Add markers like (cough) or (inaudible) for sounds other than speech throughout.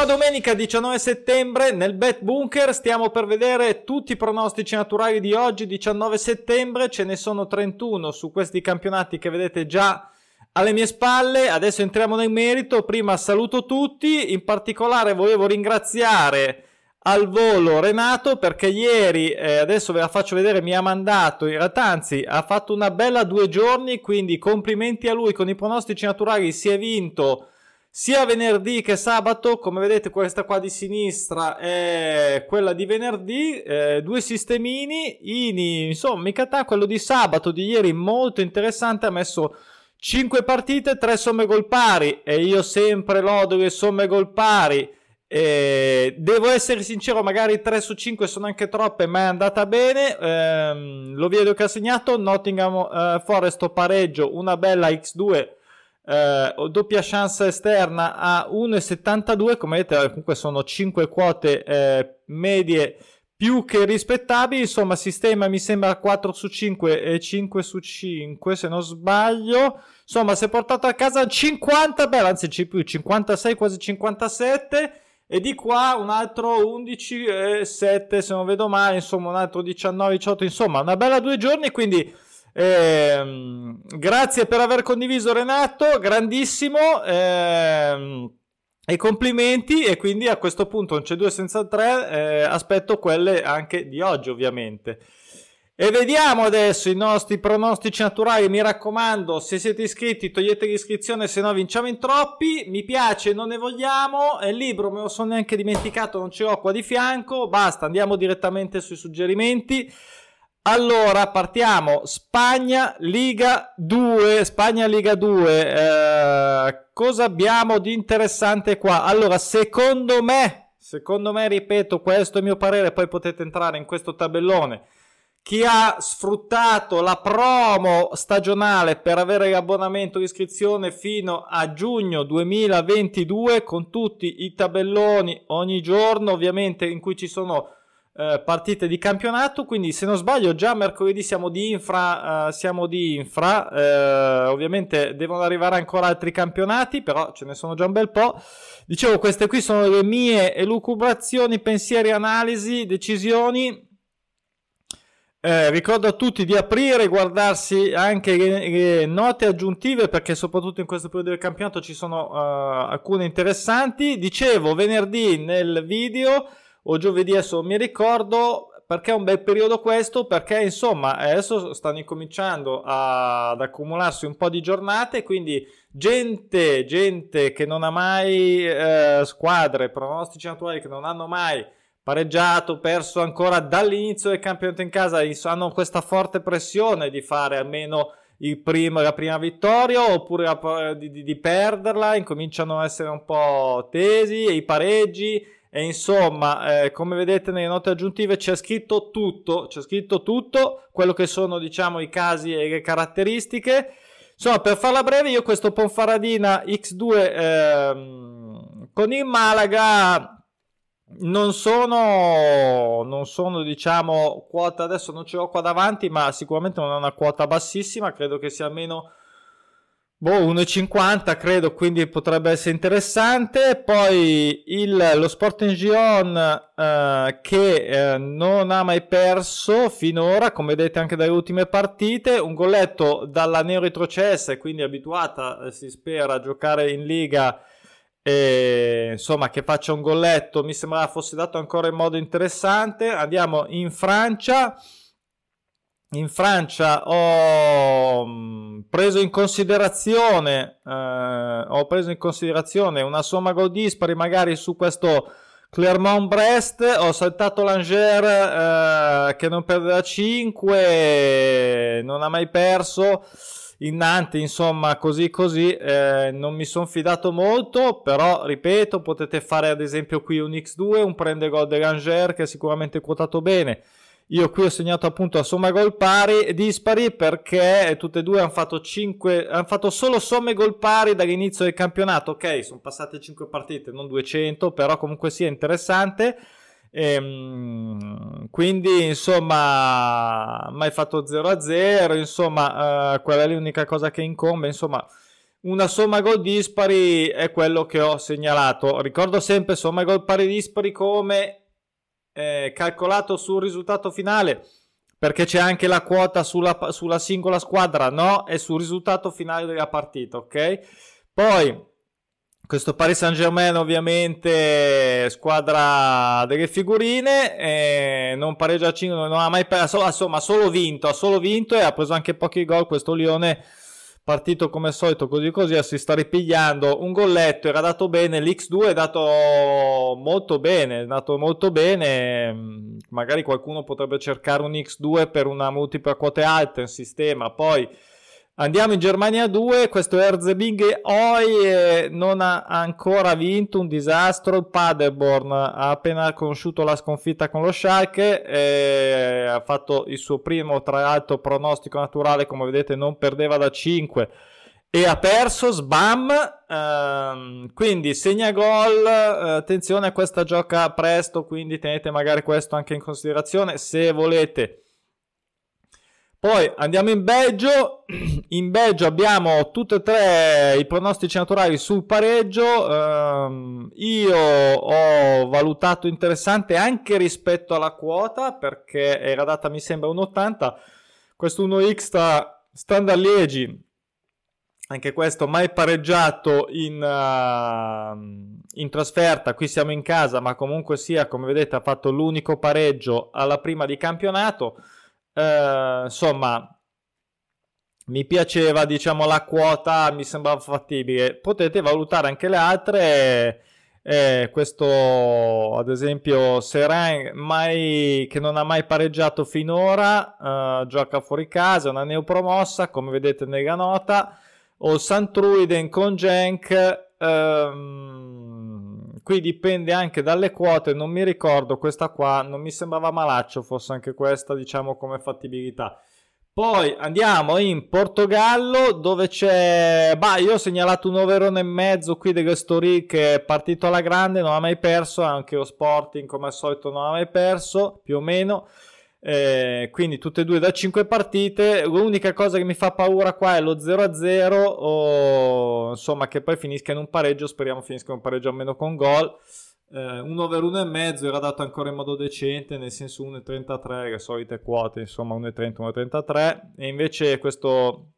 Buona domenica 19 settembre. Nel Bet Bunker stiamo per vedere tutti i pronostici naturali di oggi 19 settembre, ce ne sono 31 su questi campionati che vedete già alle mie spalle, adesso entriamo nel merito, prima saluto tutti, in particolare volevo ringraziare al volo Renato perché ieri, eh, adesso ve la faccio vedere, mi ha mandato, in realtà anzi ha fatto una bella due giorni, quindi complimenti a lui. Con i pronostici naturali, si è vinto sia venerdì che sabato, come vedete questa qua di sinistra è quella di venerdì, eh, due sistemini, Ini, insomma, Mikata, quello di sabato di ieri molto interessante, ha messo 5 partite, 3 somme gol pari e io sempre lodo le somme gol pari. Eh, devo essere sincero, magari 3 su 5 sono anche troppe, ma è andata bene. Eh, lo vedo che ha segnato Nottingham eh, Forest pareggio, una bella X2 eh, doppia chance esterna a 1,72 come vedete comunque sono 5 quote eh, medie più che rispettabili. Insomma sistema mi sembra 4 su 5 e 5 su 5 se non sbaglio. Insomma si è portato a casa 50 beh anzi più 56 quasi 57 e di qua un altro 11 e 7 se non vedo male insomma un altro 19 18 insomma una bella due giorni quindi eh, grazie per aver condiviso Renato, grandissimo. Eh, e complimenti e quindi a questo punto non c'è due senza tre, eh, aspetto quelle anche di oggi ovviamente. E vediamo adesso i nostri pronostici naturali, mi raccomando, se siete iscritti togliete l'iscrizione se no vinciamo in troppi, mi piace, non ne vogliamo, il libro me lo sono neanche dimenticato, non ce l'ho qua di fianco, basta, andiamo direttamente sui suggerimenti. Allora, partiamo. Spagna Liga 2. Spagna Liga 2. Eh, cosa abbiamo di interessante qua? Allora, secondo me, secondo me, ripeto, questo è il mio parere, poi potete entrare in questo tabellone. Chi ha sfruttato la promo stagionale per avere l'abbonamento di iscrizione fino a giugno 2022 con tutti i tabelloni ogni giorno, ovviamente in cui ci sono eh, partite di campionato. Quindi, se non sbaglio, già mercoledì siamo di infra. Uh, siamo di infra. Uh, ovviamente devono arrivare ancora altri campionati, però ce ne sono già un bel po'. Dicevo, queste qui sono le mie elucubrazioni, pensieri, analisi, decisioni. Eh, ricordo a tutti di aprire e guardarsi anche le, le, note aggiuntive perché soprattutto in questo periodo del campionato ci sono uh, alcune interessanti. Dicevo venerdì nel video o giovedì, adesso mi ricordo perché è un bel periodo questo, perché insomma adesso stanno incominciando a, ad accumularsi un po' di giornate, quindi gente, gente che non ha mai eh, squadre, pronostici naturali che non hanno mai pareggiato, perso ancora dall'inizio del campionato in casa, hanno questa forte pressione di fare almeno primo, la prima vittoria oppure di, di, di perderla, incominciano a essere un po' tesi e i pareggi e insomma, eh, come vedete nelle note aggiuntive c'è scritto tutto, c'è scritto tutto, quello che sono diciamo i casi e le caratteristiche. Insomma, per farla breve, io questo Ponfaradina X2 ehm, con il Malaga non sono, non sono diciamo quota, adesso non ce l'ho qua davanti, ma sicuramente non è una quota bassissima, credo che sia almeno Boh, 1,50 credo, quindi potrebbe essere interessante. Poi il, lo Sporting Gion eh, che eh, non ha mai perso finora, come vedete anche dalle ultime partite. Un golletto dalla neo retrocessa, quindi abituata, eh, si spera, a giocare in Liga. E, insomma, che faccia un golletto mi sembrava fosse dato ancora in modo interessante. Andiamo in Francia in Francia ho mm, preso in considerazione eh, ho preso in considerazione una somma gol dispari magari su questo Clermont-Brest ho saltato l'Angers eh, che non perde da 5 non ha mai perso. In Nantes insomma così così eh, non mi sono fidato molto però ripeto potete fare ad esempio qui un X2 un prende gol dell'Angers che è sicuramente quotato bene io qui ho segnato appunto a somma gol pari dispari perché tutte e due hanno fatto 5 hanno fatto solo somme gol pari dall'inizio del campionato. Ok, sono passate 5 partite, non 200, però comunque sia interessante. Ehm, quindi insomma mai fatto 0 a 0 insomma eh, quella è l'unica cosa che incombe insomma una somma gol dispari è quello che ho segnalato. Ricordo sempre somma gol pari dispari come eh, calcolato sul risultato finale perché c'è anche la quota sulla, sulla singola squadra, no? E sul risultato finale della partita, ok? Poi questo Paris Saint Germain ovviamente squadra delle figurine, eh, non pareggia a 5, non ha mai perso, insomma ha solo vinto, ha solo vinto e ha preso anche pochi gol questo Lione partito come al solito così così si sta ripigliando. Un golletto era dato bene l'X2 è dato molto bene è dato molto bene mm, magari qualcuno potrebbe cercare un X2 per una multipla quote alte in sistema. Poi Andiamo in Germania 2, questo Erzebing Oi non ha ancora vinto, un disastro, il Paderborn ha appena conosciuto la sconfitta con lo Schalke, ha fatto il suo primo tra l'altro pronostico naturale, come vedete non perdeva da 5 e ha perso, sbam, ehm, quindi segna gol, eh, attenzione a questa gioca presto, quindi tenete magari questo anche in considerazione. Se volete poi andiamo in Belgio. (clears throat) In Belgio abbiamo tutti e tre i pronostici naturali sul pareggio. Um, io ho valutato interessante anche rispetto alla quota perché era data mi sembra 1,80. Questo 1x sta standard Liegi. Anche questo mai pareggiato in, uh, in trasferta. Qui siamo in casa, ma comunque sia, come vedete, ha fatto l'unico pareggio alla prima di campionato. Eh, insomma, mi piaceva, diciamo, la quota, mi sembrava fattibile. Potete valutare anche le altre. Eh, questo, ad esempio, Seren, mai, che non ha mai pareggiato finora, eh, gioca fuori casa, una neopromossa, come vedete nella nota. O Santruiden con Genk. Ehm, qui dipende anche dalle quote, non mi ricordo questa qua, non mi sembrava malaccio, forse anche questa, diciamo, come fattibilità. Poi andiamo in Portogallo dove c'è, bah, io ho segnalato un overone e mezzo qui dello Story che è partito alla grande, non ha mai perso, anche lo Sporting come al solito non ha mai perso, più o meno. Eh, quindi tutte e due da 5 partite. L'unica cosa che mi fa paura qua è lo 0-0 o insomma che poi finisca in un pareggio. Speriamo finisca in un pareggio almeno con gol. Eh, un over 1,5 era dato ancora in modo decente, nel senso 1,33, le solite quote, insomma 1,30, 1,33. E invece questo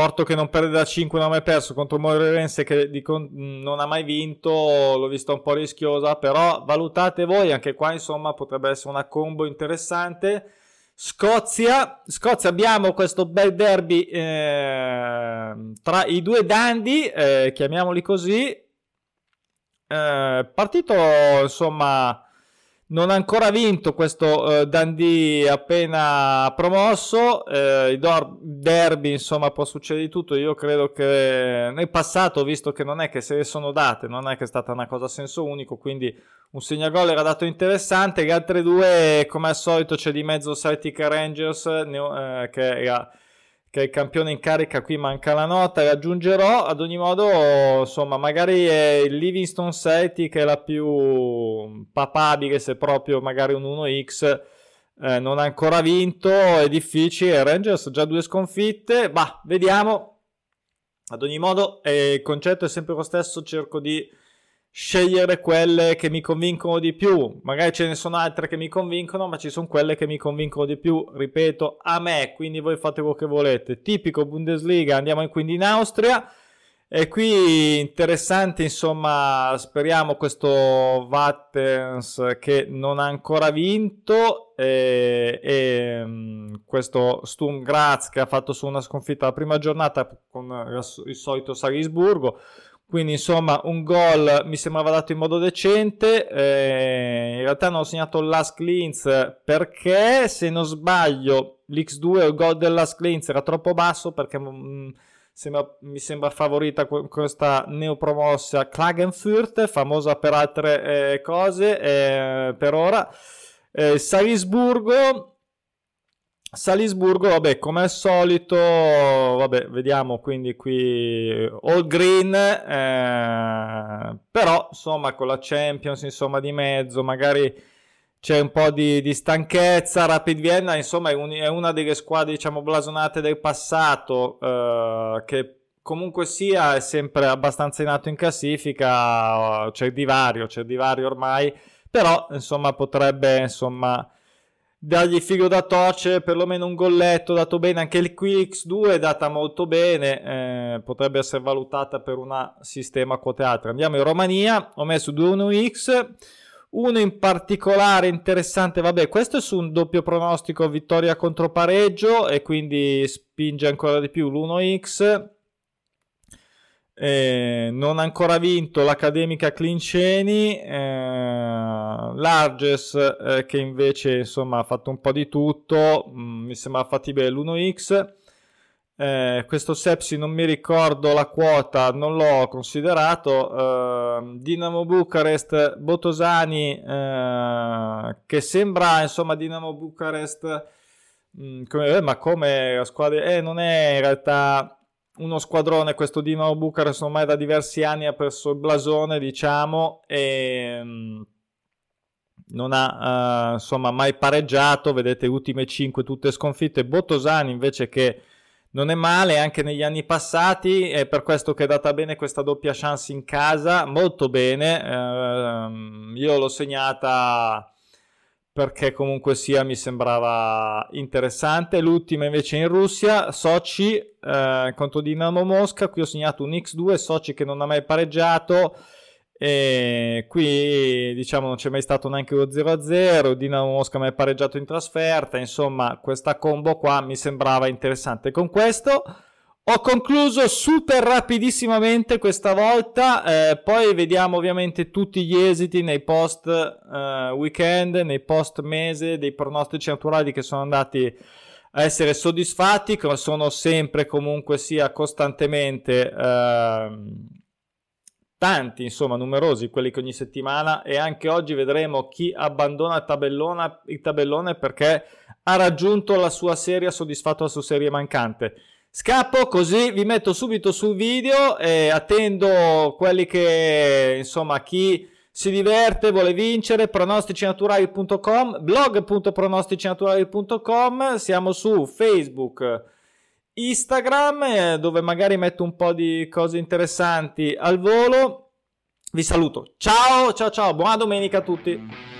Porto che non perde da 5, non ha mai perso contro Moreirense che dico, non ha mai vinto, l'ho vista un po' rischiosa, però valutate voi, anche qua insomma potrebbe essere una combo interessante. Scozia, Scozia abbiamo questo bel derby eh, tra i due Dandy, eh, chiamiamoli così, eh, partito insomma non ha ancora vinto questo uh, Dundee appena promosso. Uh, I derby, insomma, può succedere di tutto. Io credo che nel passato, visto che non è che se le sono date, non è che è stata una cosa a senso unico, quindi un segnagol era dato interessante. Le altre due, come al solito, c'è di mezzo Celtic Rangers, uh, che era che è il campione in carica, qui manca la nota, raggiungerò, ad ogni modo, insomma, magari è il Livingston Celtic è la più papabile, se proprio magari un 1x eh, non ha ancora vinto, è difficile, Rangers già due sconfitte, bah, vediamo, ad ogni modo eh, il concetto è sempre lo stesso, cerco di scegliere quelle che mi convincono di più. Magari ce ne sono altre che mi convincono, ma ci sono quelle che mi convincono di più, ripeto, a me, quindi voi fate quello che volete. Tipico Bundesliga, andiamo quindi in Austria. E qui interessante, insomma, speriamo questo Wattens che non ha ancora vinto e, e mm, questo Sturm Graz che ha fatto su una sconfitta la prima giornata con il solito Salisburgo quindi insomma un gol mi sembrava dato in modo decente, eh, in realtà non ho segnato Last Cleans perché se non sbaglio l'X2 o il gol del Last Cleans era troppo basso perché mh, mm, sembra, mi sembra favorita questa neopromossa Klagenfurt, famosa per altre eh, cose eh, per ora. Eh, Salisburgo Salisburgo, vabbè, come al solito, vabbè, vediamo quindi qui all green, eh, però insomma con la Champions insomma di mezzo, magari c'è un po' di, di stanchezza, Rapid Vienna insomma è, un, è, una delle squadre diciamo blasonate del passato eh, che comunque sia è sempre abbastanza in alto in classifica, c'è di vario, c'è di vario ormai, però insomma potrebbe insomma dargli figo da torcere, perlomeno un golletto dato bene, anche il QX2 è data molto bene, eh, potrebbe essere valutata per un sistema quote alte. Andiamo in Romania, ho messo 2-1X, uno in particolare interessante, vabbè, questo è su un doppio pronostico vittoria contro pareggio e quindi spinge ancora di più l'1X. Eh, non ha ancora vinto l'Accademica Clinceni, eh, Larges eh, che invece insomma ha fatto un po' di tutto, mm, mi sembra fattibile l'1x. Eh, questo Sepsi non mi ricordo la quota, non l'ho considerato. Eh, Dinamo Bucarest, Botosani, eh, che sembra insomma Dinamo Bucarest, mh, mm, come, ma come squadra, non è in realtà uno squadrone, questo Dinamo Bucarest ormai da diversi anni ha perso il blasone, diciamo, e mh, non ha uh, insomma mai pareggiato, vedete ultime 5 tutte sconfitte, Bottosani invece che non è male anche negli anni passati, è per questo che è data bene questa doppia chance in casa, molto bene, uh, io l'ho segnata perché comunque sia mi sembrava interessante. L'ultima invece in Russia, Sochi eh, contro Dinamo Mosca, qui ho segnato un X2, Sochi che non ha mai pareggiato e qui diciamo non c'è mai stato neanche lo 0-0, Dinamo Mosca mai pareggiato in trasferta, insomma questa combo qua mi sembrava interessante. Con questo ho concluso super rapidissimamente questa volta, eh, poi vediamo ovviamente tutti gli esiti nei post eh, weekend, nei post mese dei pronostici naturali che sono andati a essere soddisfatti, che sono sempre comunque sia costantemente eh, tanti, insomma numerosi quelli che ogni settimana e anche oggi vedremo chi abbandona il il tabellone perché ha raggiunto la sua serie, ha soddisfatto la sua serie mancante. Scappo così vi metto subito sul video e attendo quelli che insomma chi si diverte, vuole vincere, pronosticinaturali.com, blog.pronosticinaturali.com, siamo su Facebook, Instagram eh, dove magari metto un po' di cose interessanti al volo. Vi saluto. Ciao, ciao, ciao, buona domenica a tutti.